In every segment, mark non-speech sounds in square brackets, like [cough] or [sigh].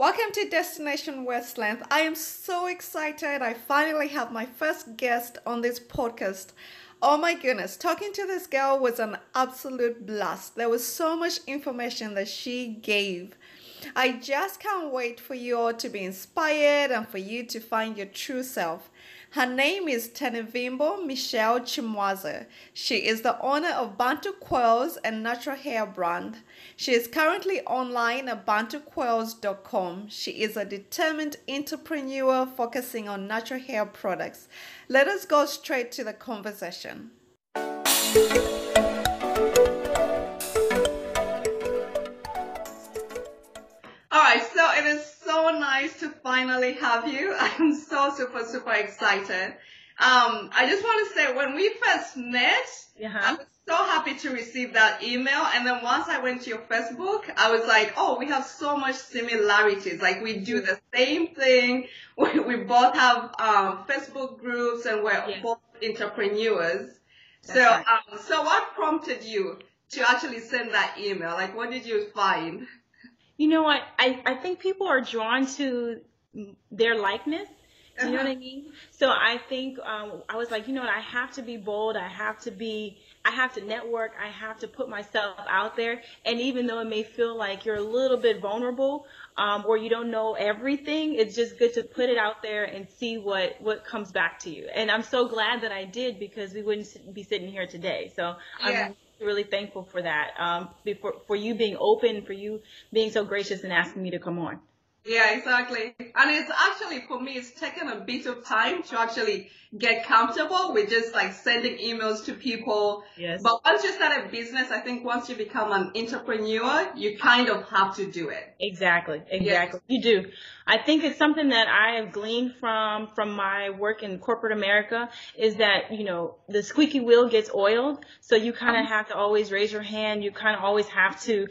Welcome to Destination Westland. I am so excited. I finally have my first guest on this podcast. Oh my goodness, talking to this girl was an absolute blast. There was so much information that she gave. I just can't wait for you all to be inspired and for you to find your true self. Her name is Tenevimbo Michelle Chimwaza. She is the owner of Bantu Coils and Natural Hair brand. She is currently online at bantucoils.com. She is a determined entrepreneur focusing on natural hair products. Let us go straight to the conversation. So nice to finally have you. [laughs] I'm so super, super excited. Um, I just want to say when we first met, Uh-huh. I was so happy to receive that email. And then once I went to your Facebook, I was like, oh, we have so much similarities. Like we do the same thing. [laughs] We, we both have um, Facebook groups and we're Yeah. both entrepreneurs. That's so, right. um, so what prompted you to actually send that email? Like, what did you find? You know what? I, I think people are drawn to their likeness. You know what I mean? So I think um, I was like, you know what? I have to be bold. I have to be. I have to network. I have to put myself out there. And even though it may feel like you're a little bit vulnerable um, or you don't know everything, it's just good to put it out there and see what what comes back to you. And I'm so glad that I did because we wouldn't be sitting here today. So Yeah. Really thankful for that. Um, for for you being open, for you being so gracious and asking me to come on. Yeah, exactly. And it's actually, for me, it's taken a bit of time to actually get comfortable with just like sending emails to people. Yes. But once you start a business, I think once you become an entrepreneur, you kind of have to do it. Exactly, exactly. You do. I think it's something that I have gleaned from from my work in corporate America is that you know the squeaky wheel gets oiled, so you kind of mm-hmm. have to always raise your hand. You kind of always have to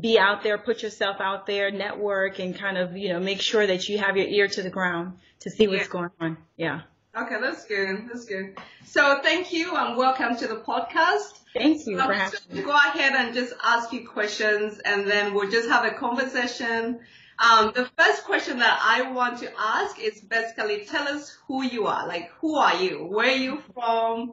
be out there, put yourself out there, network, and kind of you know make sure that you have your ear to the ground to see what's Yeah. going on. Yeah. Okay, that's good. That's good. So thank you and welcome to the podcast. Thank you I'm for having go ahead and just ask you questions and then we'll just have a conversation. Um, the first question that I want to ask is basically tell us who you are. Like, who are you? Where are you from?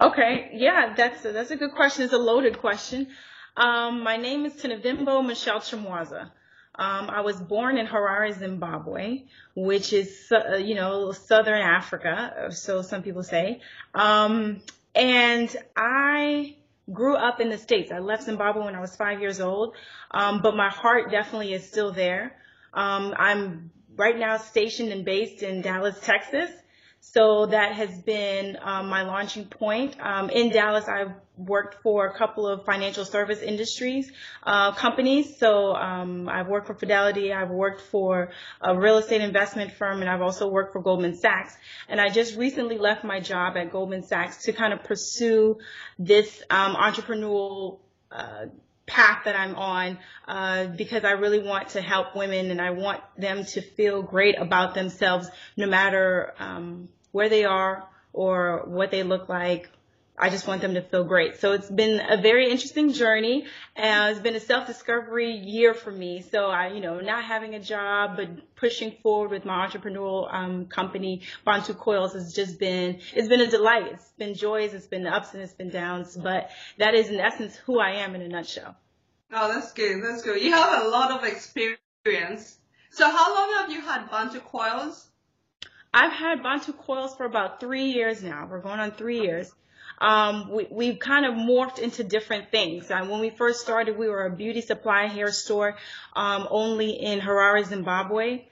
Okay, yeah, that's a, that's a good question. It's a loaded question. Um, my name is Tenevimbo Michelle Chimwaza. Um, I was born in Harare, Zimbabwe, which is, uh, you know, southern Africa, so some people say. Um, and I grew up in the States. I left Zimbabwe when I was five years old, um, but my heart definitely is still there. Um, I'm right now stationed and based in Dallas, Texas. So that has been um, my launching point. Um, in Dallas, I've worked for a couple of financial service industries uh, companies. So um, I've worked for Fidelity, I've worked for a real estate investment firm, and I've also worked for Goldman Sachs. And I just recently left my job at Goldman Sachs to kind of pursue this um, entrepreneurial uh, path that I'm on uh, because I really want to help women and I want them to feel great about themselves no matter um, where they are or what they look like. I just want them to feel great. So it's been a very interesting journey. and it's been a self-discovery year for me. So I, you know, not having a job, but pushing forward with my entrepreneurial um, company, Bantu Coils, has just been, it's been a delight. It's been joys, it's been ups and it's been downs. But that is in essence who I am in a nutshell. Oh, that's good. That's good. You have a lot of experience. So how long have you had Bantu Coils? I've had Bantu coils for about three years now. We're going on three years. Um, we, we've kind of morphed into different things. Uh, when we first started, we were a beauty supply hair store um, only in Harare, Zimbabwe.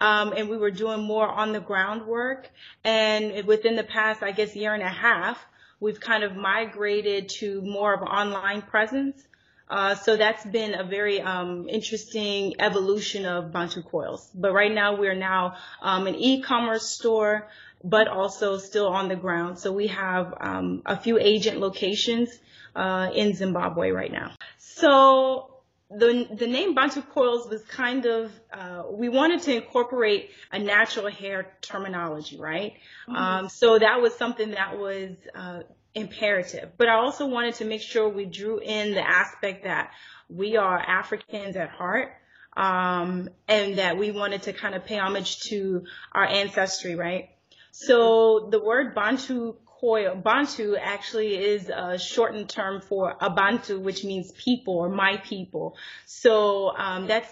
Um, and we were doing more on the ground work. And within the past, I guess, year and a half, we've kind of migrated to more of an online presence. Uh, so that's been a very um, interesting evolution of Bantu Coils. But right now we're now um, an e-commerce store, but also still on the ground. So we have um, a few agent locations uh, in Zimbabwe right now. So the the name Bantu Coils was kind of uh, we wanted to incorporate a natural hair terminology, right? Um, so that was something that was uh, imperative. But I also wanted to make sure we drew in the aspect that we are Africans at heart. um, and that we wanted to kind of pay homage to our ancestry, right? So the word Bantu Coils, Bantu actually is a shortened term for Abantu, which means people or my people. So um, that's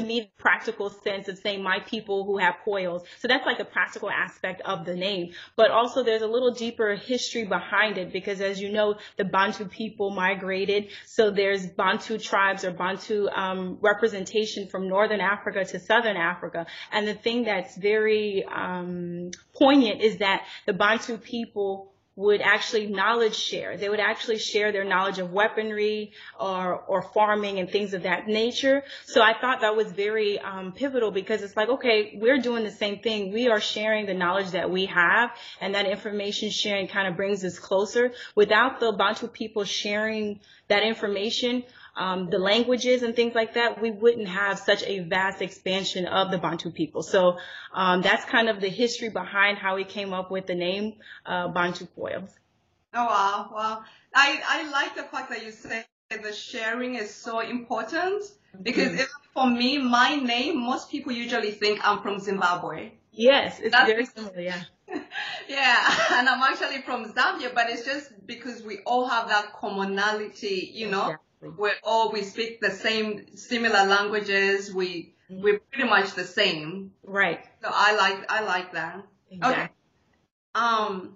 to me practical sense of saying my people who have coils. So that's like a practical aspect of the name. But also there's a little deeper history behind it because as you know, the Bantu people migrated. So there's Bantu tribes or Bantu um, representation from northern Africa to southern Africa. And the thing that's very um, poignant is that the Bantu people would actually knowledge share. They would actually share their knowledge of weaponry or, or farming and things of that nature. So I thought that was very um, pivotal because it's like, okay, we're doing the same thing. We are sharing the knowledge that we have and that information sharing kind of brings us closer. Without the Bantu people sharing that information, um, the languages and things like that, we wouldn't have such a vast expansion of the Bantu people. So um, that's kind of the history behind how we came up with the name uh, Bantu Coils. Oh wow, wow! I I like the fact that you say the sharing is so important because mm-hmm. for me, my name, most people usually think I'm from Zimbabwe. Yes, it's That's very similar, yeah. [laughs] yeah, [laughs] and I'm actually from Zambia, but it's just because we all have that commonality, you know. We're all we speak the same similar languages. We mm-hmm. we're pretty much the same. Right. So I like I like that. Exactly. Okay. Um,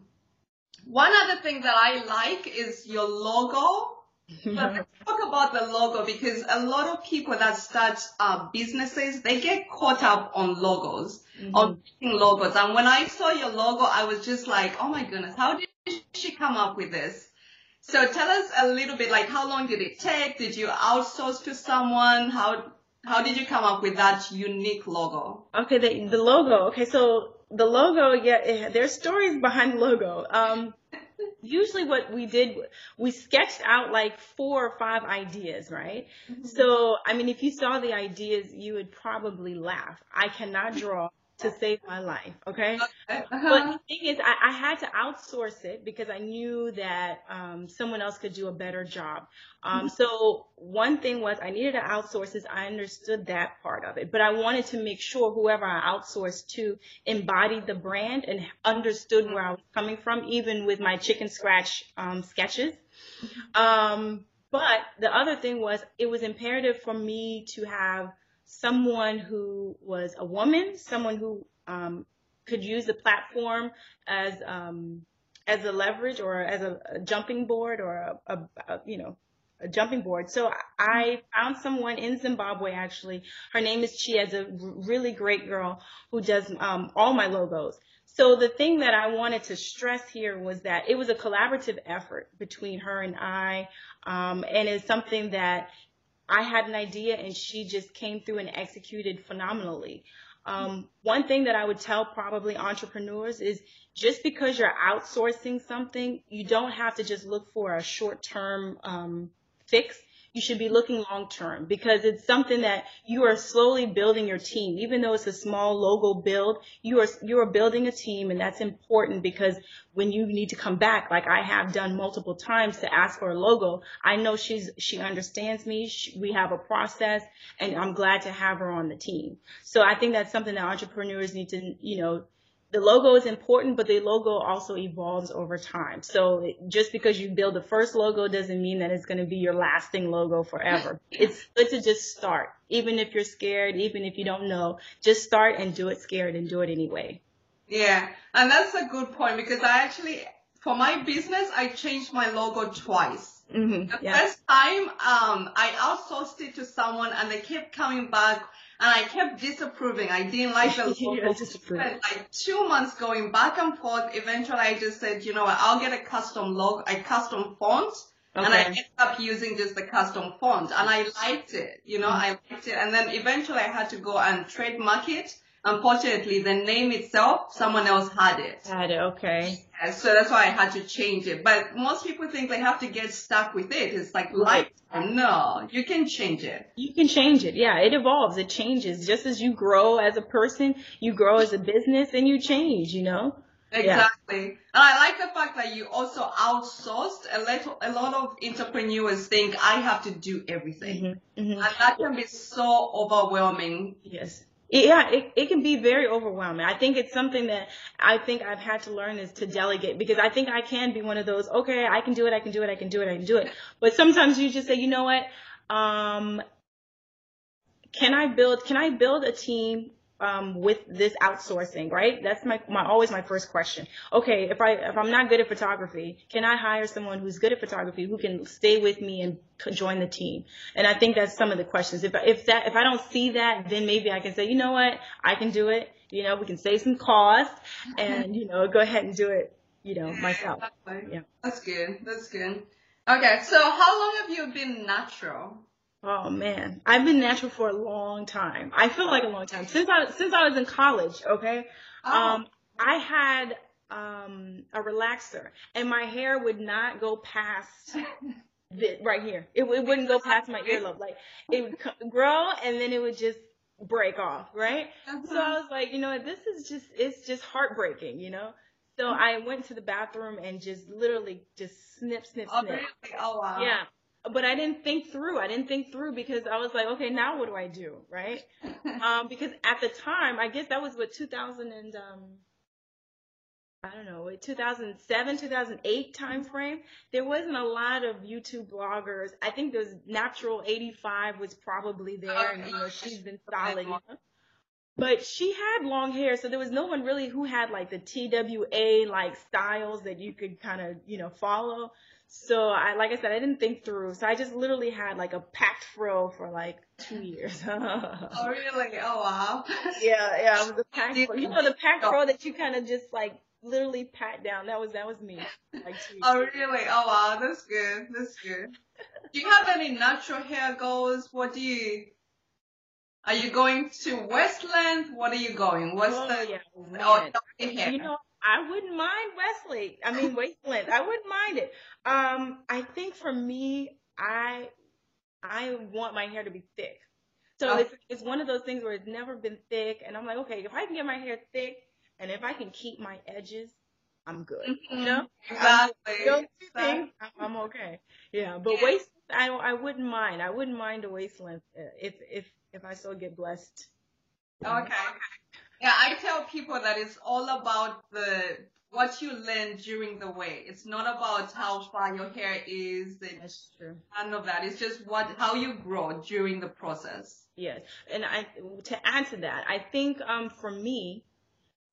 one other thing that I like is your logo. [laughs] but let's talk about the logo because a lot of people that start uh, businesses they get caught up on logos, mm-hmm. on making logos. And when I saw your logo, I was just like, oh my goodness, how did she come up with this? So tell us a little bit, like how long did it take? Did you outsource to someone? How how did you come up with that unique logo? Okay, the the logo. Okay, so the logo, yeah, there's stories behind the logo. Um, usually what we did, we sketched out like four or five ideas, right? Mm-hmm. So, I mean, if you saw the ideas, you would probably laugh. I cannot draw to save my life. Okay. Uh-huh. But the thing is, I, I, had to outsource it because I knew that um, someone else could do a better job. Um, mm-hmm. So one thing was I needed to outsource this. I understood that part of it, but I wanted to make sure whoever I outsourced to embodied the brand and understood where I was coming from, even with my chicken scratch um, sketches. Mm-hmm. Um, but the other thing was it was imperative for me to have someone who was a woman, someone who um, could use the platform as um, as a leverage or as a, a jumping board or a, a, a, you know a jumping board. So I found someone in Zimbabwe actually. Her name is Chiedza, a really great girl who does um, all my logos. So the thing that I wanted to stress here was that it was a collaborative effort between her and I, um, and it's something that I had an idea and she just came through and executed phenomenally. Um, one thing that I would tell probably entrepreneurs is just because you're outsourcing something, you don't have to just look for a short term um, fix you should be looking long term because it's something that you are slowly building your team. Even though it's a small logo build, you are you are building a team, and that's important because when you need to come back, like I have done multiple times to ask for a logo, I know she's she understands me. She, we have a process, and I'm glad to have her on the team. So I think that's something that entrepreneurs need to you know the logo is important, but the logo also evolves over time. So just because you build the first logo doesn't mean that it's going to be your lasting logo forever. It's good to just start. Even if you're scared, even if you don't know, just start and do it scared and do it anyway. Yeah. And that's a good point because I actually, for my business, I changed my logo twice. Mm-hmm. The yeah. first time, um, I outsourced it to someone and they kept coming back and I kept disapproving. I didn't like the logo. Spent like two months going back and forth. Eventually, I just said, you know what? I'll get a custom logo, a custom font. Okay. And I ended up using just the custom font and I liked it, you know, mm-hmm. I liked it. And then eventually I had to go and trademark it. Unfortunately, the name itself, someone else had it. Had it, okay. Yeah, so that's why I had to change it. But most people think they have to get stuck with it. It's like life. No, you can change it. You can change it. Yeah, it evolves. It changes. Just as you grow as a person, you grow as a business and you change, you know? Exactly. Yeah. And I like the fact that you also outsourced. A lot, a lot of entrepreneurs think I have to do everything. Mm-hmm. Mm-hmm. And that can be so overwhelming. Yes. Yeah, it, it can be very overwhelming. I think it's something that I think I've had to learn is to delegate because I think I can be one of those, okay, I can do it, I can do it, I can do it, I can do it. But sometimes you just say, you know what? Um, can I build, can I build a team um, with this outsourcing, right? That's my, my always my first question. Okay, if I if I'm not good at photography, can I hire someone who's good at photography who can stay with me and join the team? And I think that's some of the questions. If if that if I don't see that, then maybe I can say, you know what, I can do it. You know, we can save some cost, and you know, go ahead and do it. You know, myself. Yeah, that's good. That's good. Okay, so how long have you been natural? Oh man, I've been natural for a long time. I feel like a long time since I since I was in college. Okay, oh. um, I had um a relaxer, and my hair would not go past [laughs] this, right here. It, it wouldn't go past my earlobe. Like it would grow, and then it would just break off. Right. So I was like, you know, this is just it's just heartbreaking. You know. So I went to the bathroom and just literally just snip, snip, snip. Oh, really? oh wow. Yeah but I didn't think through. I didn't think through because I was like, okay, now what do I do, right? [laughs] um, because at the time, I guess that was what 2000 and um, I don't know, 2007, 2008 time frame. There wasn't a lot of YouTube bloggers. I think there's Naptural85 was probably there, and you know she's been solid. But she had long hair, so there was no one really who had like the TWA like styles that you could kind of you know follow. So I, like I said, I didn't think through. So I just literally had like a packed fro for like two years. [laughs] oh really? Oh wow. yeah, yeah. It was a [laughs] packed fro. You know the packed fro that you kind of just like literally pat down. That was that was me. Like oh really? Oh wow, that's good. That's good. Do you have any natural hair goals? What do you? Are you going to Westland? What are you going? What's oh, the? Yeah, oh, hair. You know, I wouldn't mind Wesley. I mean [laughs] Wasteland. I wouldn't mind it. Um, I think for me, I I want my hair to be thick. So oh. it's it's one of those things where it's never been thick, and I'm like, okay, if I can get my hair thick, and if I can keep my edges, I'm good. Mm-hmm. You know, exactly. those two things, I'm okay. Yeah, but yeah. waist, I I wouldn't mind. I wouldn't mind a waist length if if if I still get blessed. Okay. Yeah, I tell people that it's all about the what you learn during the way. It's not about how far your hair is. That's true. None of that. It's just what how you grow during the process. Yes, and I to add to that, I think um for me,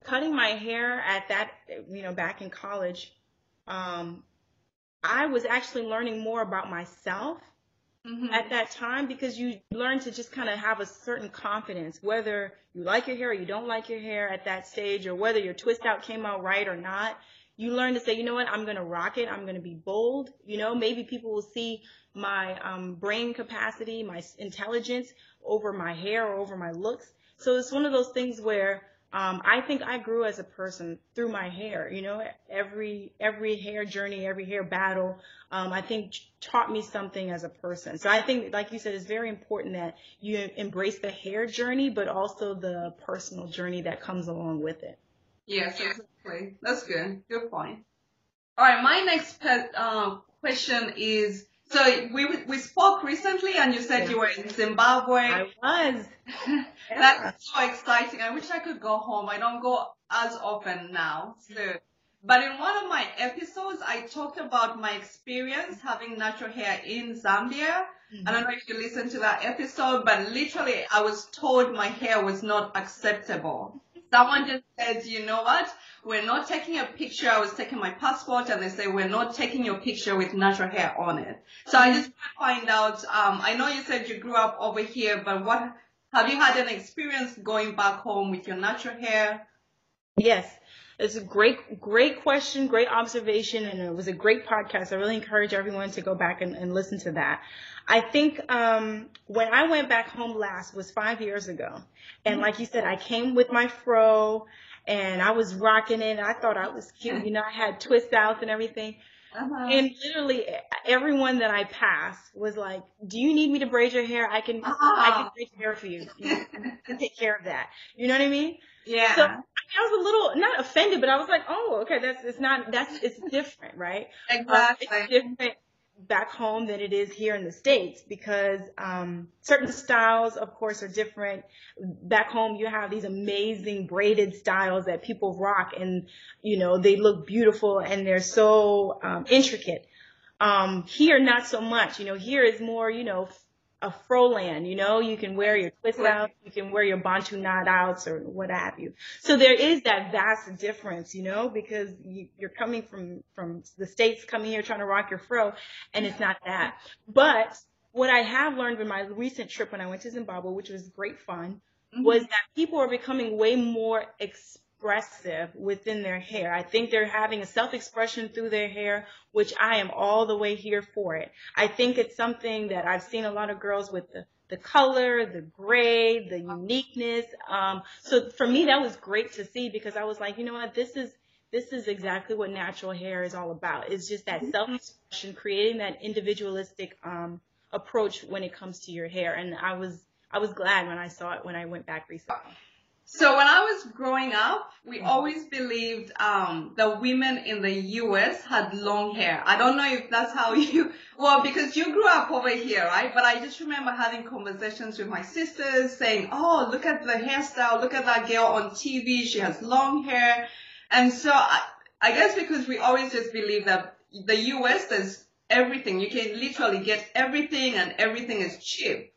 cutting my hair at that you know back in college, um, I was actually learning more about myself mm-hmm. at that time because you learn to just kind of have a certain confidence, whether you like your hair or you don't like your hair at that stage, or whether your twist out came out right or not. You learn to say, you know what, I'm going to rock it. I'm going to be bold. You know, maybe people will see my um, brain capacity, my intelligence over my hair or over my looks. So it's one of those things where um, I think I grew as a person through my hair. You know, every every hair journey, every hair battle, um, I think taught me something as a person. So I think, like you said, it's very important that you embrace the hair journey, but also the personal journey that comes along with it. Yes, exactly. That's good. Good point. All right, my next pet, uh, question is so we we spoke recently, and you said yeah. you were in Zimbabwe. I was. [laughs] That's so exciting. I wish I could go home. I don't go as often now. So, but in one of my episodes, I talked about my experience having natural hair in Zambia. Mm-hmm. I don't know if you listened to that episode, but literally, I was told my hair was not acceptable. Someone just said, you know what? we're not taking a picture. I was taking my passport and they say, we're not taking your picture with natural hair on it. So I just want to find out, um, I know you said you grew up over here, but what, have you had an experience going back home with your natural hair? Yes. It's a great, great question, great observation, and it was a great podcast. I really encourage everyone to go back and, and listen to that. I think um, when I went back home last was five years ago, and like you said, I came with my fro and I was rocking it. And I thought I was cute. You know, I had twist outs and everything. Uh-huh. And literally everyone that I passed was like, "Do you need me to braid your hair? I can, uh-huh. I can braid your hair for you. you can take care of that." You know what I mean? Yeah. So I was a little not offended, but I was like, oh, okay, that's it's not that's it's different, right? Exactly. Uh, it's different back home than it is here in the states because um, certain styles, of course, are different. Back home, you have these amazing braided styles that people rock, and you know they look beautiful and they're so um, intricate. Um, here, not so much. You know, here is more, you know, a froland, you know, you can wear your twist outs, you can wear your bantu knot outs or what have you. So there is that vast difference, you know, because you, you're coming from, from the States coming here trying to rock your fro and it's not that. But what I have learned in my recent trip when I went to Zimbabwe, which was great fun, mm-hmm. was that people are becoming way more exposed expressive within their hair. I think they're having a self-expression through their hair, which I am all the way here for it. I think it's something that I've seen a lot of girls with the the color, the gray, the uniqueness. Um, so for me, that was great to see because I was like, you know what, this is this is exactly what natural hair is all about. It's just that self-expression, creating that individualistic um, approach when it comes to your hair. And I was I was glad when I saw it when I went back recently. So when I was growing up, we always believed um, the women in the U.S. had long hair. I don't know if that's how [laughs] you, well, because you grew up over here, right? But I just remember having conversations with my sisters saying, "Oh, look at the hairstyle. Look at that girl on TV. She has long hair." And so I, I guess because we always just believe that the U.S. does everything. You can literally get everything, and everything is cheap.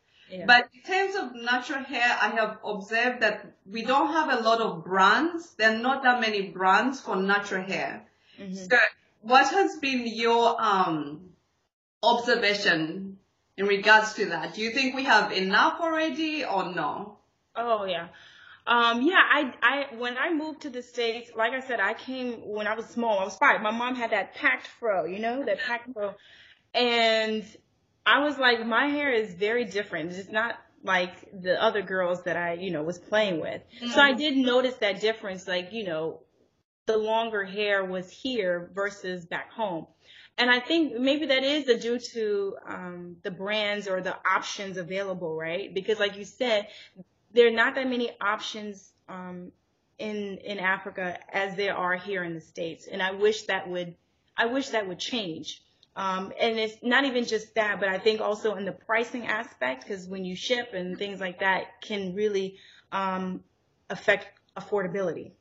But in terms of natural hair, I have observed that we don't have a lot of brands. There are not that many brands for natural hair. Mm-hmm. So what has been your um, observation in regards to that? Do you think we have enough already or no? Oh yeah. Um, yeah, I, I, when I moved to the States, like I said, I came when I was small. I was five. My mom had that packed fro, you know, that packed fro. And I was like, my hair is very different. It's not like the other girls that I, you know, was playing with. Mm-hmm. So I mm-hmm. did notice that difference, like, you know, the longer hair was here versus back home. And I think maybe that is due to um, the brands or the options available, right? Because like you said, there are not that many options um, in in Africa as there are here in the states, and I wish that would I wish that would change. Um, and it's not even just that, but I think also in the pricing aspect, because when you ship and things like that can really um, affect affordability.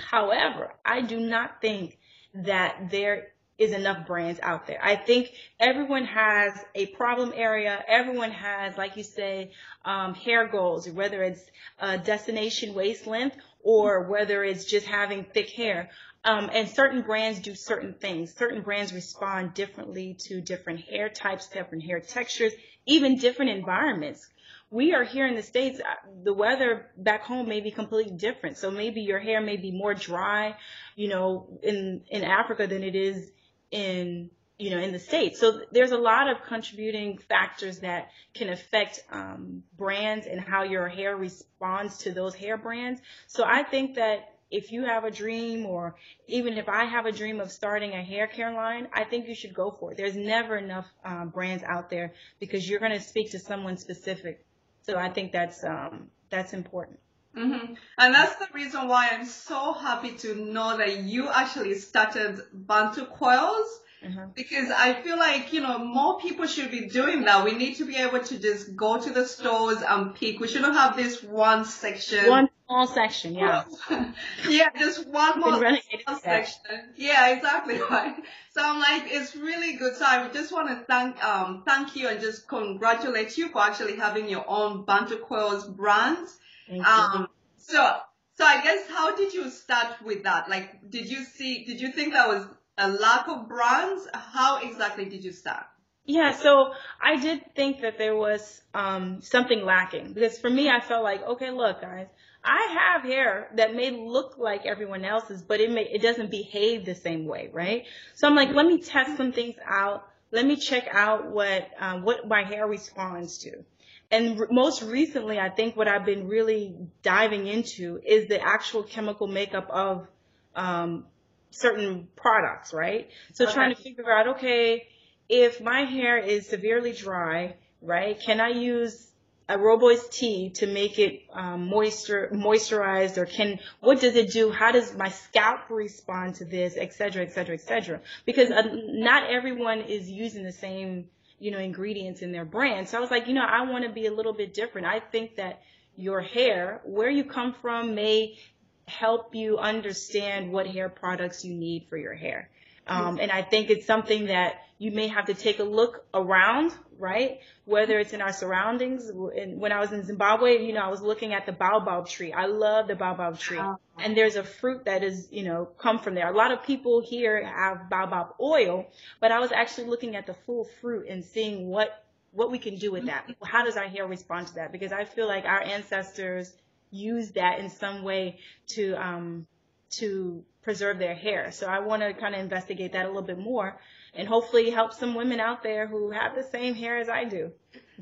However, I do not think that there is enough brands out there. I think everyone has a problem area. Everyone has, like you say, um, hair goals, whether it's a destination waist length or whether it's just having thick hair. Um, and certain brands do certain things. Certain brands respond differently to different hair types, different hair textures, even different environments. We are here in the States, uh, the weather back home may be completely different. So maybe your hair may be more dry, you know, in, in Africa than it is in, you know, in the States. So there's a lot of contributing factors that can affect um, brands and how your hair responds to those hair brands. So I think that if you have a dream or even if I have a dream of starting a hair care line, I think you should go for it. There's never enough um, brands out there because you're going to speak to someone specific. So I think that's um, that's important. Mm-hmm. And that's the reason why I'm so happy to know that you actually started Bantu Coils Mm-hmm. Because I feel like, you know, more people should be doing that. We need to be able to just go to the stores and pick. We shouldn't have this one section. One small section, yeah. [laughs] yeah, just one more small section. Yeah, exactly [laughs] right. So I'm like, it's really good. So I just want to thank, um, thank you and just congratulate you for actually having your own Bantu Coils brand. Thank um, you. so, so I guess how did you start with that? Like, did you see, did you think that was a lack of brands? How exactly did you start? Yeah, so I did think that there was um, something lacking because for me, I felt like, okay, look, guys, I have hair that may look like everyone else's, but it may it doesn't behave the same way, right? So I'm like, let me test some things out. Let me check out what um, what my hair responds to. And re- most recently, I think what I've been really diving into is the actual chemical makeup of um, certain products, right? So okay. trying to figure out, okay, if my hair is severely dry, right, can I use a rooibos tea to make it um, moisture moisturized or can what does it do? How does my scalp respond to this? Et cetera et cetera et cetera. Because uh, not everyone is using the same you know ingredients in their brand. So i was like you know i want to be a little bit different. I think that your hair where you come from may help you understand what hair products you need for your hair. Um, and I think it's something that you may have to take a look around, right? Whether it's in our surroundings. when I was in Zimbabwe, you know, I was looking at the baobab tree. I love the baobab tree. And there's a fruit that is, you know, come from there. A lot of people here have baobab oil, but I was actually looking at the full fruit and seeing what, what we can do with that. How does our hair respond to that? Because I feel like our ancestors used that in some way to, um, to preserve their hair. So I want to kind of investigate that a little bit more and hopefully help some women out there who have the same hair as I do.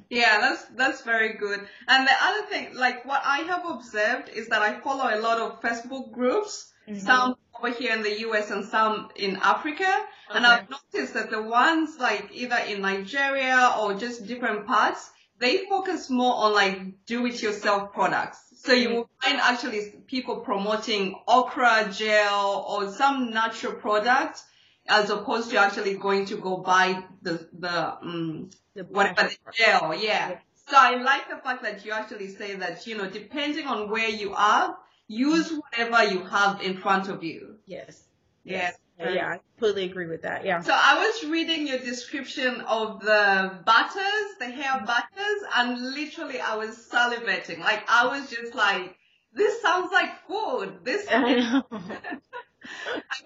Yeah, that's that's very good. And the other thing, like what I have observed is that I follow a lot of Facebook groups, mm-hmm. some over here in the US and some in Africa. Okay. And I've noticed that the ones like either in Nigeria or just different parts, they focus more on like do it yourself products. So you will find actually people promoting okra gel or some natural product as opposed to actually going to go buy the the um the whatever the gel. Yeah. So I like the fact that you actually say that you know depending on where you are, use whatever you have in front of you. Yes. Yes. Yeah, I completely agree with that. Yeah. So I was reading your description of the butters, the hair butters, and literally I was salivating. Like I was just like, this sounds like food. This. [laughs] I know. [laughs]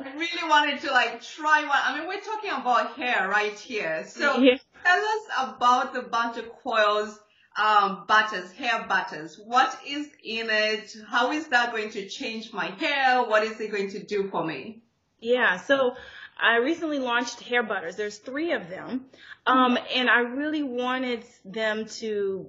I really wanted to like try one. I mean, we're talking about hair right here. So [laughs] yeah. tell us about the butter coils um, butters, hair butters. What is in it? How is that going to change my hair? What is it going to do for me? Yeah, so I recently launched hair butters. There's three of them. Um, and I really wanted them to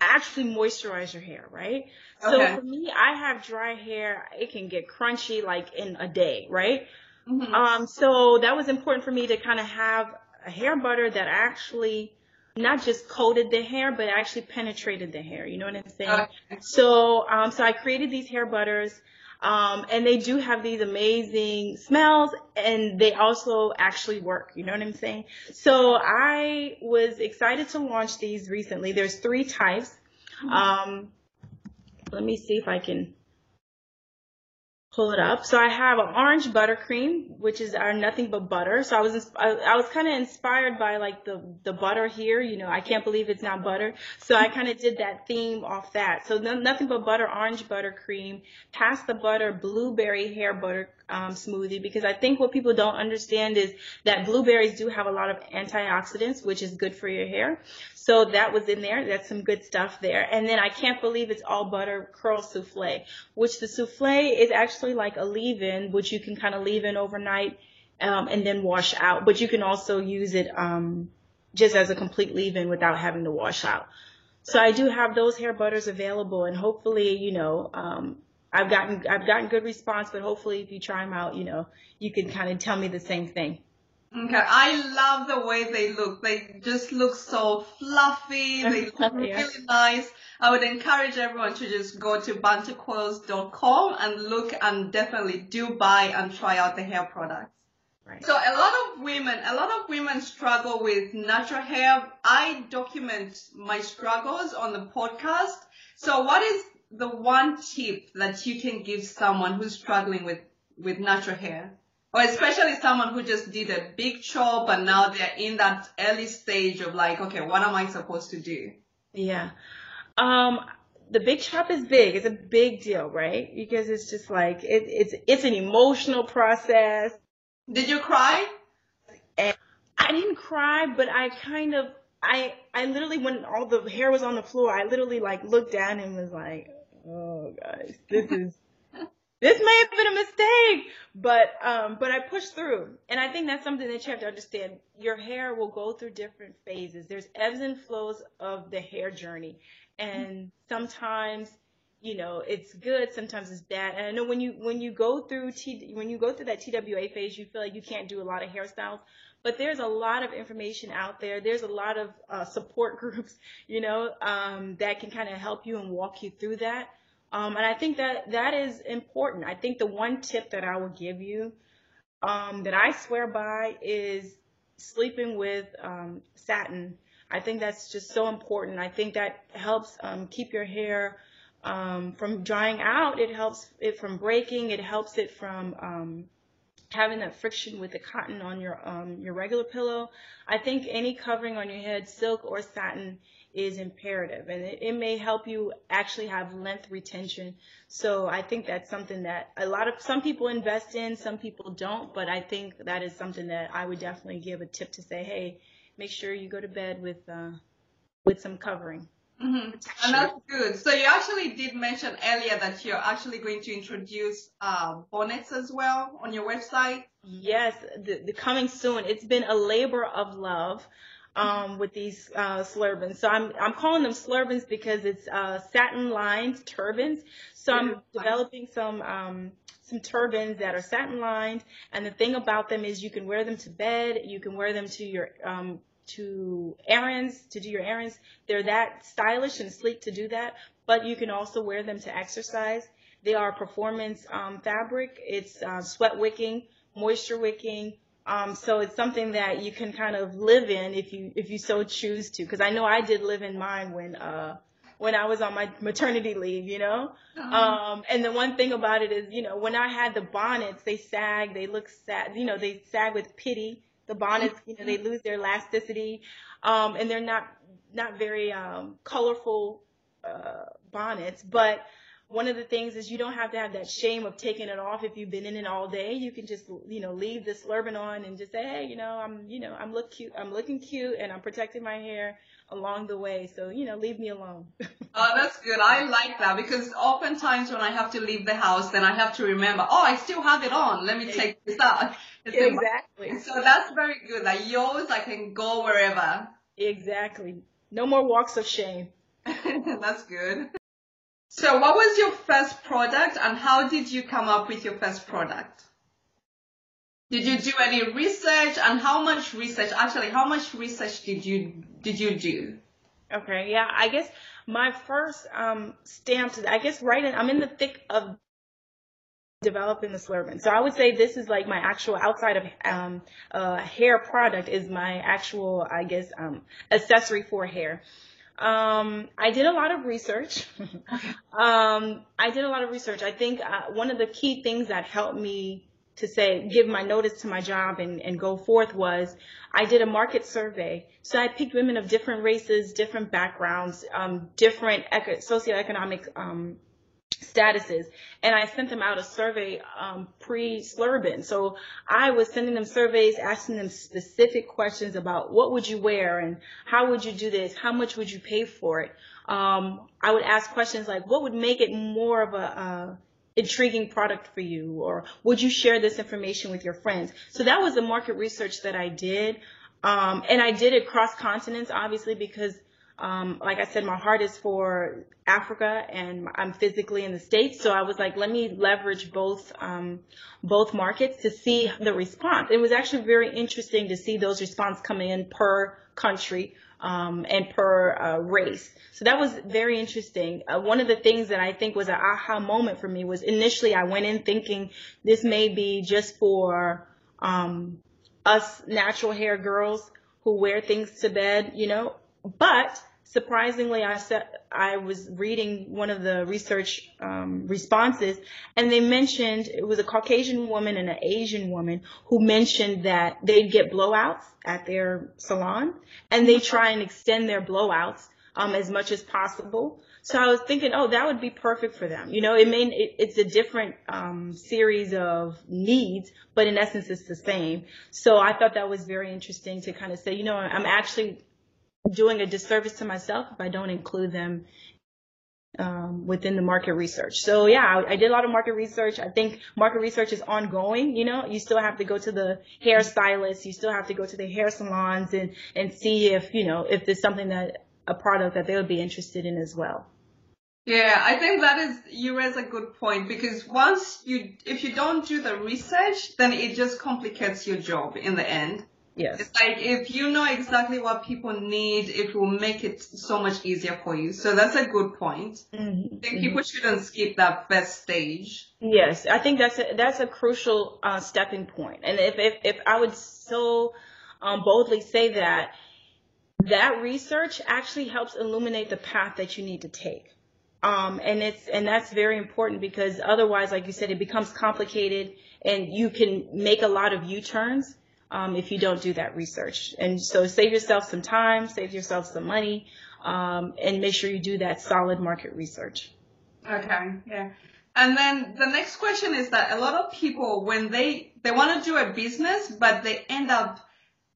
actually moisturize your hair, right? Okay. So for me, I have dry hair. It can get crunchy like in a day, right? Mm-hmm. Um, so that was important for me to kind of have a hair butter that actually not just coated the hair, but actually penetrated the hair. You know what I'm saying? Okay. So, um, so I created these hair butters. Um, and they do have these amazing smells and they also actually work. You know what I'm saying? So I was excited to launch these recently. There's three types. Mm-hmm. Um, let me see if I can pull it up. So I have an orange buttercream, which is our nothing but butter. So I was I, I was kind of inspired by like the the butter here. You know, I can't believe it's not butter. So I kind of did that theme off that. So no, nothing but butter, orange buttercream, past the butter, blueberry hair butter um, smoothie because I think what people don't understand is that blueberries do have a lot of antioxidants, which is good for your hair. So that was in there. That's some good stuff there. And then I can't believe it's all butter curl souffle, which the souffle is actually like a leave-in, which you can kind of leave in overnight um, and then wash out. But you can also use it um, just as a complete leave-in without having to wash out. So I do have those hair butters available, and hopefully, you know, um, I've gotten I've gotten good response, but hopefully if you try them out, you know, you can kind of tell me the same thing. Okay, I love the way they look. They just look so fluffy. [laughs] They look really nice. I would encourage everyone to just go to bantucoils.com and look and definitely do buy and try out the hair products. Right. So a lot of women, a lot of women struggle with natural hair. I document my struggles on the podcast. So what is the one tip that you can give someone who's struggling with, with natural hair? Or especially someone who just did a big chop and now they're in that early stage of like, okay, what am I supposed to do? Yeah. Um, the big chop is big. It's a big deal, right? Because it's just like, it, it's, it's an emotional process. Did you cry? And I didn't cry, but I kind of, I, I literally, when all the hair was on the floor, I literally like looked down and was like, oh guys, this is this may have been a mistake, but um, but I pushed through, and I think that's something that you have to understand. Your hair will go through different phases. There's ebbs and flows of the hair journey, and sometimes you know it's good, sometimes it's bad. And I know when you when you go through T when you go through that TWA phase, you feel like you can't do a lot of hairstyles, but there's a lot of information out there. There's a lot of uh, support [laughs] groups, you know, um, that can kind of help you and walk you through that. Um, and I think that that is important. I think the one tip that I will give you um, that I swear by is sleeping with um, satin. I think that's just so important. I think that helps um, keep your hair um, from drying out. It helps it from breaking. It helps it from um, having that friction with the cotton on your your regular pillow. I think any covering on your head, silk or satin, is imperative, and it, it may help you actually have length retention. So I think that's something that a lot of some people invest in, some people don't, but I think that is something that I would definitely give a tip to say, hey, make sure you go to bed with uh, with some covering. Mm-hmm. And that's good. So you actually did mention earlier that you're actually going to introduce uh, bonnets as well on your website. Yes, the, the coming soon. It's been a labor of love um, with these uh. So I'm I'm calling them slurbans because it's uh, satin lined turbans. So I'm developing some um, some turbans that are satin lined, and the thing about them is you can wear them to bed, you can wear them to your um, to errands, to do your errands. They're that stylish and sleek to do that, but you can also wear them to exercise. They are performance um, fabric. It's uh, sweat wicking, moisture wicking. Um, so it's something that you can kind of live in if you if you so choose to. Because I know I did live in mine when uh, when I was on my maternity leave, you know. Uh-huh. Um, and the one thing about it is, you know, when I had the bonnets, they sag, they look sad, you know, they sag with pity the bonnets, you know, they lose their elasticity, um, and they're not not very um, colorful uh, bonnets. But one of the things is you don't have to have that shame of taking it off if you've been in it all day. You can just you know leave the slurban on and just say, hey, you know, I'm you know I'm look cute, I'm looking cute, and I'm protecting my hair along the way. So, you know, leave me alone. [laughs] oh, that's good. I like that because oftentimes when I have to leave the house, then I have to remember, oh, I still have it on. Let me take this out. [laughs] exactly. So that's very good. Like yours, I can go wherever. Exactly. No more walks of shame. [laughs] that's good. So what was your first product and how did you come up with your first product? Did you do any research and how much research, actually, how much research did you, did you do? Okay. Yeah. I guess my first, um, stamps, I guess right in, I'm in the thick of developing the slurban. So I would say this is like my actual outside of um, uh, hair product is my actual, I guess, um, accessory for hair. Um, I did a lot of research. [laughs] um, I did a lot of research. I think uh, one of the key things that helped me to say, give my notice to my job and, and go forth was I did a market survey. So I picked women of different races, different backgrounds, um, different eco- socioeconomic um, statuses, and I sent them out a survey um, pre-Slurban. So I was sending them surveys, asking them specific questions about what would you wear and how would you do this, how much would you pay for it. Um, I would ask questions like, what would make it more of a uh, intriguing product for you or would you share this information with your friends so that was the market research that i did um, and i did it cross continents obviously because um, like i said my heart is for africa and i'm physically in the states so i was like let me leverage both um, both markets to see the response it was actually very interesting to see those response come in per country um, and per uh, race. So that was very interesting. Uh, one of the things that I think was an aha moment for me was initially I went in thinking this may be just for um, us natural hair girls who wear things to bed, you know, but surprisingly, I said I was reading one of the research um, responses, and they mentioned it was a Caucasian woman and an Asian woman who mentioned that they'd get blowouts at their salon, and they try and extend their blowouts um, as much as possible. So I was thinking, oh, that would be perfect for them. You know, it may it, it's a different um, series of needs, but in essence, it's the same. So I thought that was very interesting to kind of say, you know, I'm actually doing a disservice to myself if I don't include them um, within the market research. So yeah, I, I, did a lot of market research. I think market research is ongoing. You know, you still have to go to the hairstylist, you still have to go to the hair salons and and see if you know if there's something that a product that they would be interested in as well. Yeah, I think that is you raise a good point because once you if you don't do the research, then it just complicates your job in the end. Yes. It's like if you know exactly what people need, it will make it so much easier for you. So that's a good point. Mm-hmm. I think people shouldn't skip that first stage. Yes, I think that's a, that's a crucial uh, stepping point. And if, if, if I would so um, boldly say that, that research actually helps illuminate the path that you need to take. Um, and it's and that's very important because otherwise, like you said, it becomes complicated, and you can make a lot of U-turns um, if you don't do that research. And so, save yourself some time, save yourself some money, um, and make sure you do that solid market research. Okay, yeah. And then the next question is that a lot of people, when they they want to do a business, but they end up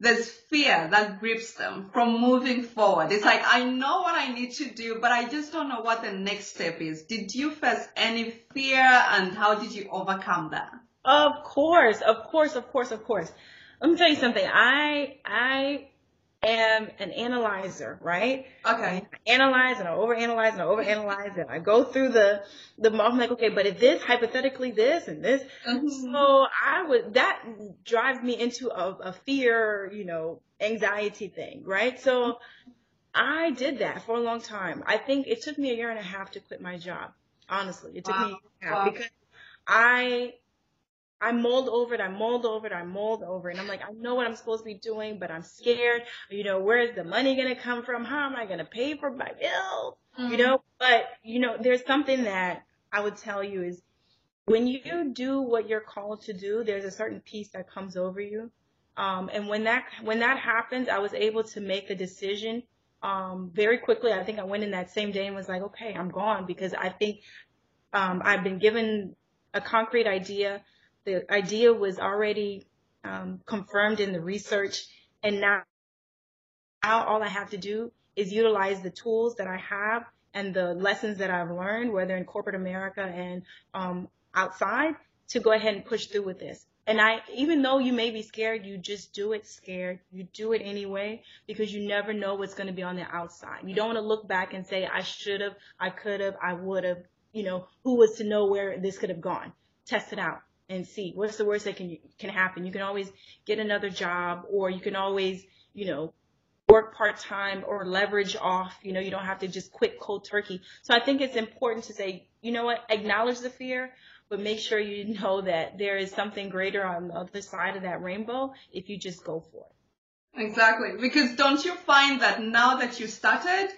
there's fear that grips them from moving forward. It's like, I know what I need to do, but I just don't know what the next step is. Did you face any fear and how did you overcome that? Of course, of course, of course, of course. Let me tell you something. I, I am an analyzer, right? Okay. I analyze and I overanalyze and I overanalyze and I go through the the I'm like, okay, but if this hypothetically this and this, mm-hmm. so I would that drives me into a, a fear, you know, anxiety thing, right? So I did that for a long time. I think it took me a year and a half to quit my job. Honestly, it took wow. me a year and a half wow. because I I mold over it, I mold over it, I mold over it. And I'm like, I know what I'm supposed to be doing, but I'm scared. You know, where's the money going to come from? How am I going to pay for my bills? Mm-hmm. You know, but you know, there's something that I would tell you is when you do what you're called to do, there's a certain peace that comes over you. Um, and when that, when that happens, I was able to make a decision, um, very quickly. I think I went in that same day and was like, okay, I'm gone because I think, um, I've been given a concrete idea the idea was already um, confirmed in the research, and now, now all I have to do is utilize the tools that I have and the lessons that I've learned, whether in corporate America and um, outside, to go ahead and push through with this. And I, even though you may be scared, you just do it scared. You do it anyway because you never know what's going to be on the outside. You don't want to look back and say, I should have, I could have, I would have, you know, who was to know where this could have gone? Test it out and see what's the worst that can can happen. You can always get another job, or you can always, you know, work part time or leverage off. You know, you don't have to just quit cold turkey. So I think it's important to say, you know what, acknowledge the fear, but make sure you know that there is something greater on the other side of that rainbow if you just go for it. Exactly. Because don't you find that now that you started,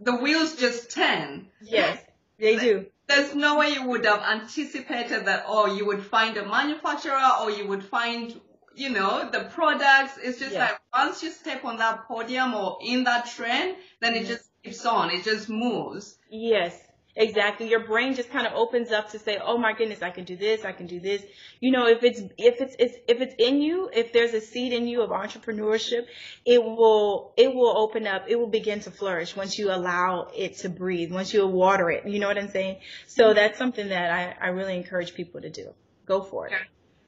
the wheels just turn? Yes, they do there's no way you would have anticipated that, oh, you would find a manufacturer or you would find, you know, the products. It's just yeah. like once you step on that podium or in that trend, then it mm-hmm. just keeps on. It just moves. Yes. Exactly. Your brain just kind of opens up to say, "Oh my goodness, I can do this. I can do this." You know, if it's if it's, it's if it's in you, if there's a seed in you of entrepreneurship, it will it will open up. It will begin to flourish once you allow it to breathe. Once you water it. You know what I'm saying? So that's something that I I really encourage people to do. Go for it.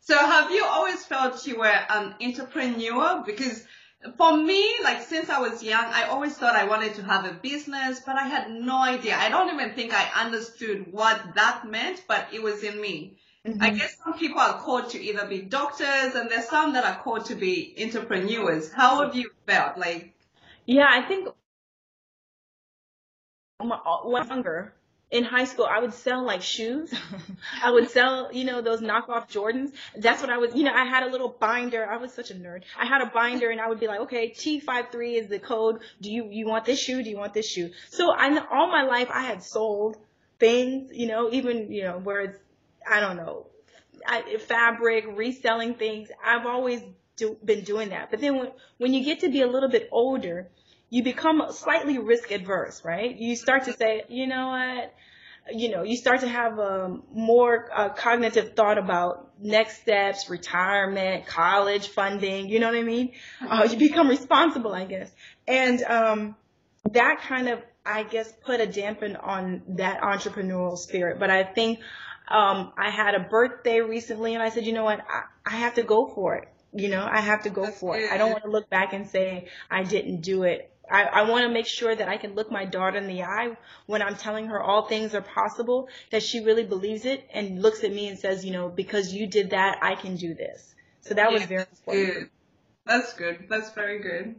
So have you always felt you were an entrepreneur because for me, like since I was young, I always thought I wanted to have a business, but I had no idea. I don't even think I understood what that meant, but it was in me. Mm-hmm. I guess some people are called to either be doctors and there's some that are called to be entrepreneurs. How have you felt? Like, yeah, I think when I was younger, in high school, I would sell like shoes. [laughs] I would sell, you know, those knockoff Jordans. That's what I was, you know, I had a little binder. I was such a nerd. I had a binder and I would be like, okay, T53 is the code. Do you, you want this shoe? Do you want this shoe? So I, all my life I had sold things, you know, even, you know, where it's, I don't know, I, fabric, reselling things. I've always do, been doing that. But then when, when you get to be a little bit older, you become slightly risk adverse, right? You start to say, you know what? You know, you start to have a um, more uh, cognitive thought about next steps, retirement, college funding. You know what I mean? Uh, you become responsible, I guess. And um, that kind of, I guess, put a dampen on that entrepreneurial spirit. But I think um, I had a birthday recently, and I said, you know what? I, I have to go for it. You know, I have to go for it. I don't want to look back and say I didn't do it I, I want to make sure that I can look my daughter in the eye when I'm telling her all things are possible, that she really believes it and looks at me and says, you know, because you did that, I can do this. So that yeah, was very important. That's good. That's very good.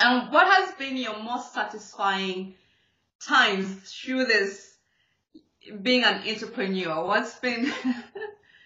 And what has been your most satisfying times through this being an entrepreneur? What's been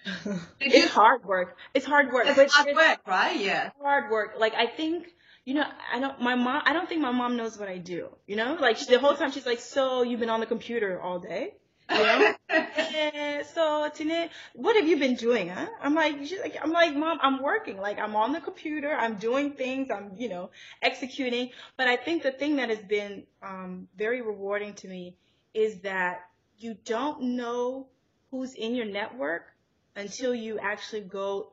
[laughs] it's hard work. It's hard work. It's but hard work, right? Yeah. Hard work. Like I think, you know, I don't. My mom. I don't think my mom knows what I do. You know, like she, the whole time she's like, "So you've been on the computer all day?" You know? [laughs] yeah, so Tine, what have you been doing, huh? I'm like, she's like, I'm like, mom, I'm working. Like, I'm on the computer. I'm doing things. I'm, you know, executing. But I think the thing that has been um, very rewarding to me is that you don't know who's in your network until you actually go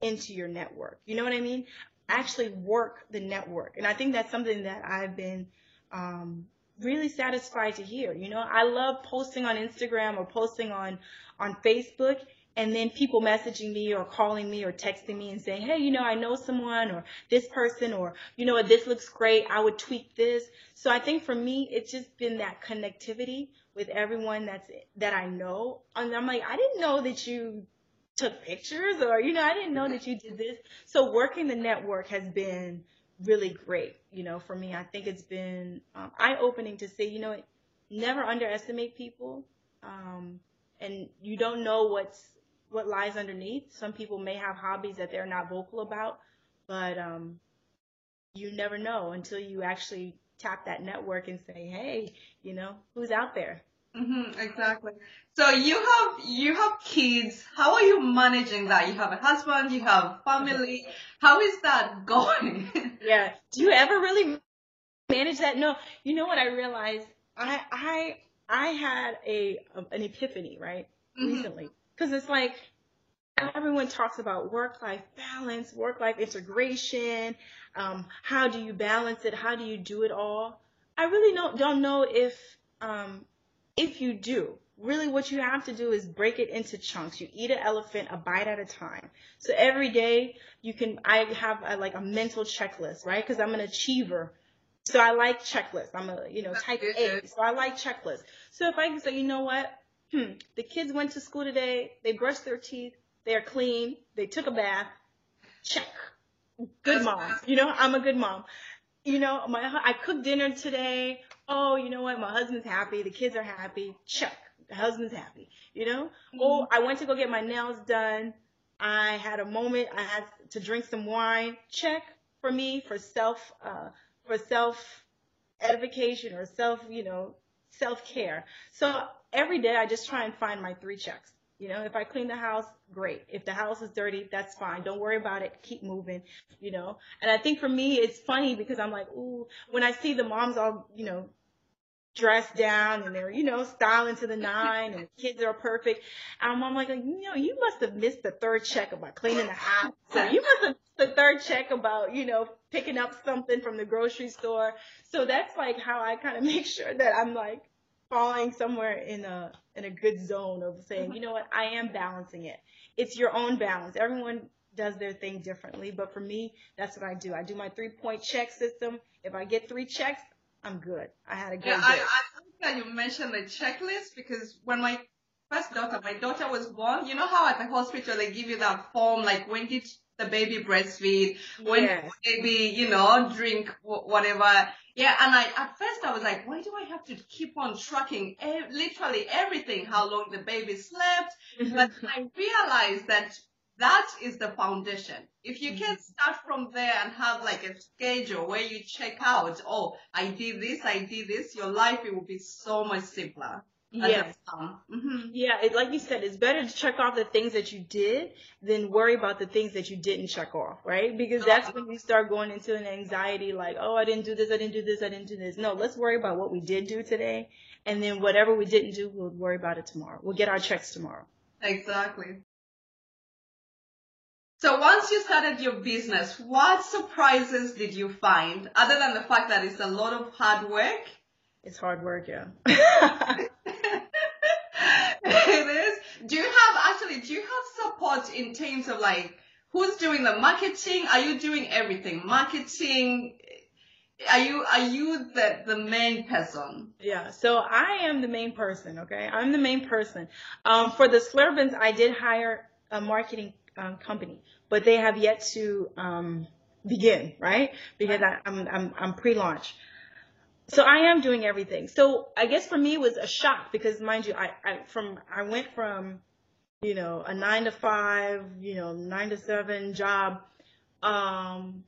into your network. You know what I mean? Actually work the network. And I think that's something that I've been um, really satisfied to hear. You know, I love posting on Instagram or posting on on Facebook and then people messaging me or calling me or texting me and saying, "Hey, you know, I know someone or this person or you know, this looks great. I would tweak this." So I think for me, it's just been that connectivity with everyone that's that I know. And I'm like, I didn't know that you took pictures or you know, I didn't know that you did this. So working the network has been really great, you know, for me. I think it's been um, eye opening to say, you know, never underestimate people. Um, and you don't know what's what lies underneath. Some people may have hobbies that they're not vocal about, but um, you never know until you actually tap that network and say, hey, you know, who's out there? Mm-hmm, exactly. So you have you have kids. How are you managing that? You have a husband. You have family. How is that going? [laughs] yeah. Do you ever really manage that? No. You know what I realized? I I I had a an epiphany right mm-hmm. recently because it's like everyone talks about work life balance, work life integration. Um, how do you balance it? How do you do it all? I really don't don't know if um, if you do, really what you have to do is break it into chunks. You eat an elephant a bite at a time. So every day you can, I have a, like a mental checklist, right? Cause I'm an achiever. So I like checklists. I'm a, you know, type A. So I like checklists. So if I can say, you know what? Hmm, the kids went to school today. They brushed their teeth. They're clean. They took a bath. Check. Good mom. You know, I'm a good mom. You know, my, I cooked dinner today oh, you know what? My husband's happy. The kids are happy. Check. The husband's happy. You know? Mm-hmm. Oh, I went to go get my nails done. I had a moment. I had to drink some wine. Check for me for self, uh, for self edification or self, you know, self care. So every day I just try and find my three checks. You know, if I clean the house, great. If the house is dirty, that's fine. Don't worry about it. Keep moving, you know. And I think for me, it's funny because I'm like, ooh, when I see the moms all, you know, dressed down and they're, you know, styling to the nine and the kids are perfect. I'm like, you know, you must have missed the third check about cleaning the house. So you must have missed the third check about, you know, picking up something from the grocery store. So that's like how I kind of [laughs] make sure that I'm like falling somewhere in a, in a good zone of saying, you know what, I am balancing it. It's your own balance. Everyone does their thing differently, but for me, that's what I do. I do my three point check system. If I get three checks, I'm good. I had a good yeah, I, I think that you mentioned the checklist because when my first daughter, my daughter was born, you know how at the hospital they give you that form like when did the baby breastfeed, when yes. baby, you know, drink whatever. Yeah, and I at first I was like, why do I have to keep on tracking e- literally everything? How long the baby slept? Mm-hmm. but I realized that that is the foundation. If you can mm-hmm. start from there and have like a schedule where you check out, oh, I did this, I did this, your life it will be so much simpler. Yes. Mm-hmm. Yeah, it, like you said, it's better to check off the things that you did than worry about the things that you didn't check off, right? Because that's when you start going into an anxiety like, oh, I didn't do this, I didn't do this, I didn't do this. No, let's worry about what we did do today. And then whatever we didn't do, we'll worry about it tomorrow. We'll get our checks tomorrow. Exactly. So once you started your business, what surprises did you find other than the fact that it's a lot of hard work? It's hard work, yeah. [laughs] it is. Do you have actually, do you have support in terms of like, who's doing the marketing? Are you doing everything? Marketing, are you are you the the main person? Yeah, so I am the main person. Okay, I'm the main person. Um, for the Slurbeens, I did hire a marketing um, company, but they have yet to um, begin, right? Because I, I'm, I'm, I'm pre-launch. So I am doing everything. So I guess for me it was a shock because mind you, I, I from I went from, you know, a nine to five, you know, nine to seven job, um,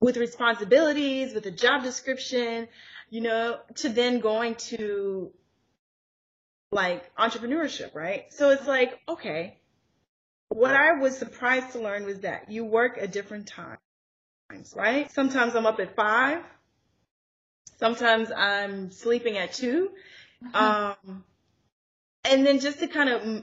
with responsibilities, with a job description, you know, to then going to like entrepreneurship, right? So it's like, okay, what I was surprised to learn was that you work at different times, right? Sometimes I'm up at five Sometimes I'm sleeping at 2 mm-hmm. Um, and then just to kind of,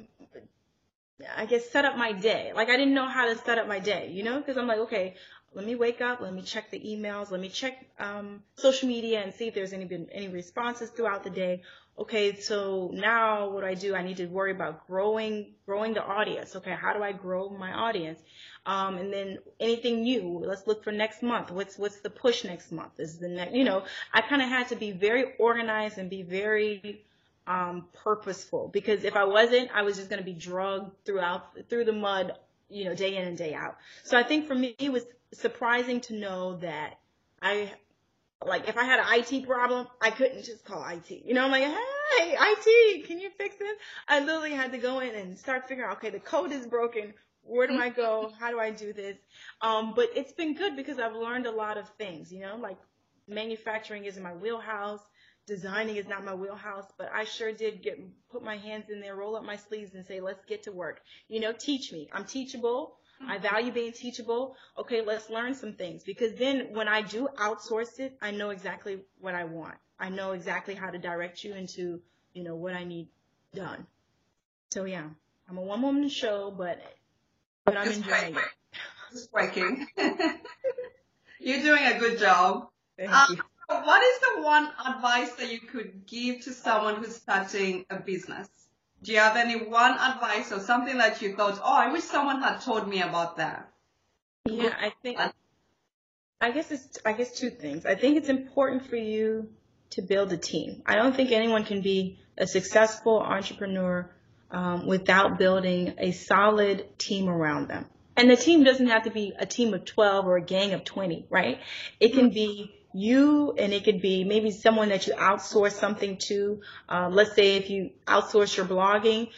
I guess, set up my day. Like I didn't know how to set up my day, you know, because I'm like, okay, let me wake up, let me check the emails, let me check um, social media and see if there's any been any responses throughout the day. Okay, so now what do I do? I need to worry about growing growing the audience. Okay, how do I grow my audience? Um, and then anything new, let's look for next month. What's what's the push next month? Is the next, you know, I kind of had to be very organized and be very um, purposeful because if I wasn't, I was just going to be drugged throughout through the mud, you know, day in and day out. So I think for me, it was surprising to know that I, like, if I had an IT problem, I couldn't just call IT. You know, I'm like, hey, IT, can you fix this? I literally had to go in and start figuring out, okay, the code is broken. Where do I go? How do I do this? Um, but it's been good because I've learned a lot of things, you know, like manufacturing is in my wheelhouse designing is not my wheelhouse, but I sure did get put my hands in there, roll up my sleeves, and say, let's get to work. You know, teach me. I'm teachable. I value being teachable. Okay, let's learn some things because then when I do outsource it, I know exactly what I want. I know exactly how to direct you into, you know, what I need done. So yeah, I'm a one woman show, but but I'm it's enjoying it. It's breaking. [laughs] You're doing a good job. Thank um, you. What is the one advice that you could give to someone who's starting a business? Do you have any one advice or something that you thought, oh, I wish someone had told me about that? Yeah, I think, I guess it's, I guess two things. I think it's important for you to build a team. I don't think anyone can be a successful entrepreneur um, without building a solid team around them. And the team doesn't have to be a team of 12 or a gang of 20, right? It can be you and it could be maybe someone that you outsource something to. Uh, let's say if you outsource your blogging,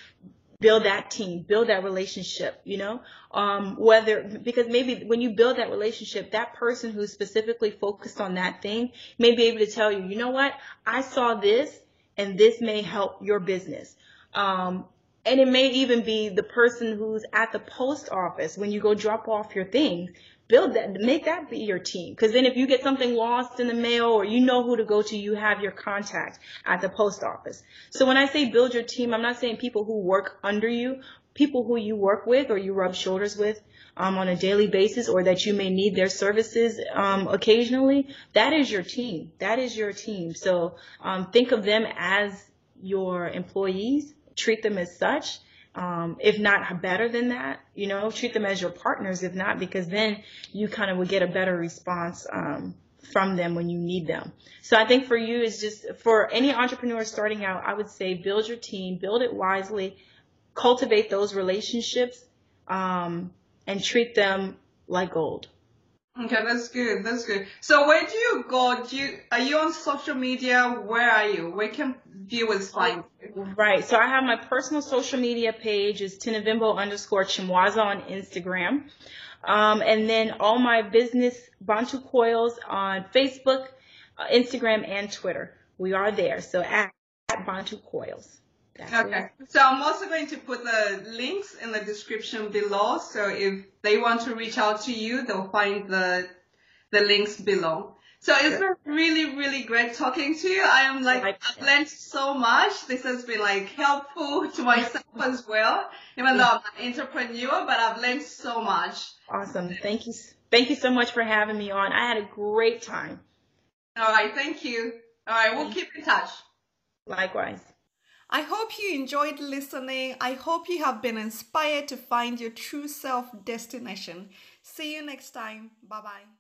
build that team, build that relationship, you know, um, whether, because maybe when you build that relationship, that person who's specifically focused on that thing may be able to tell you, you know what, I saw this and this may help your business. Um, and it may even be the person who's at the post office when you go drop off your things build that, make that be your team. Cause then if you get something lost in the mail or you know who to go to, you have your contact at the post office. So when I say build your team, I'm not saying people who work under you, people who you work with or you rub shoulders with. Um, on a daily basis or that you may need their services um, occasionally, that is your team. That is your team. So um, think of them as your employees, treat them as such, um, if not better than that, you know, treat them as your partners, if not, because then you kind of would get a better response um, from them when you need them. So I think for you is just for any entrepreneur starting out, I would say build your team, build it wisely, cultivate those relationships, um, and treat them like gold. Okay, that's good. That's good. So where do you go? Do you are you on social media? Where are you? Where can viewers find you? Right. So I have my personal social media page is Tinavimbo underscore Chimwaza on Instagram. Um, and then all my business Bantu Coils on Facebook, uh, Instagram, and Twitter. We are there. So at, at Bantu Coils. Okay. So I'm also going to put the links in the description below. So if they want to reach out to you, they'll find the the links below. So it's been really, really great talking to you. I am like, I've learned so much. This has been like helpful [laughs] to myself as well, even though I'm an entrepreneur, but I've learned so much. Awesome. Thank you. Thank you so much for having me on. I had a great time. All right. Thank you. All right. We'll keep in touch. Likewise. I hope you enjoyed listening. I hope you have been inspired to find your true self destination. See you next time. Bye bye.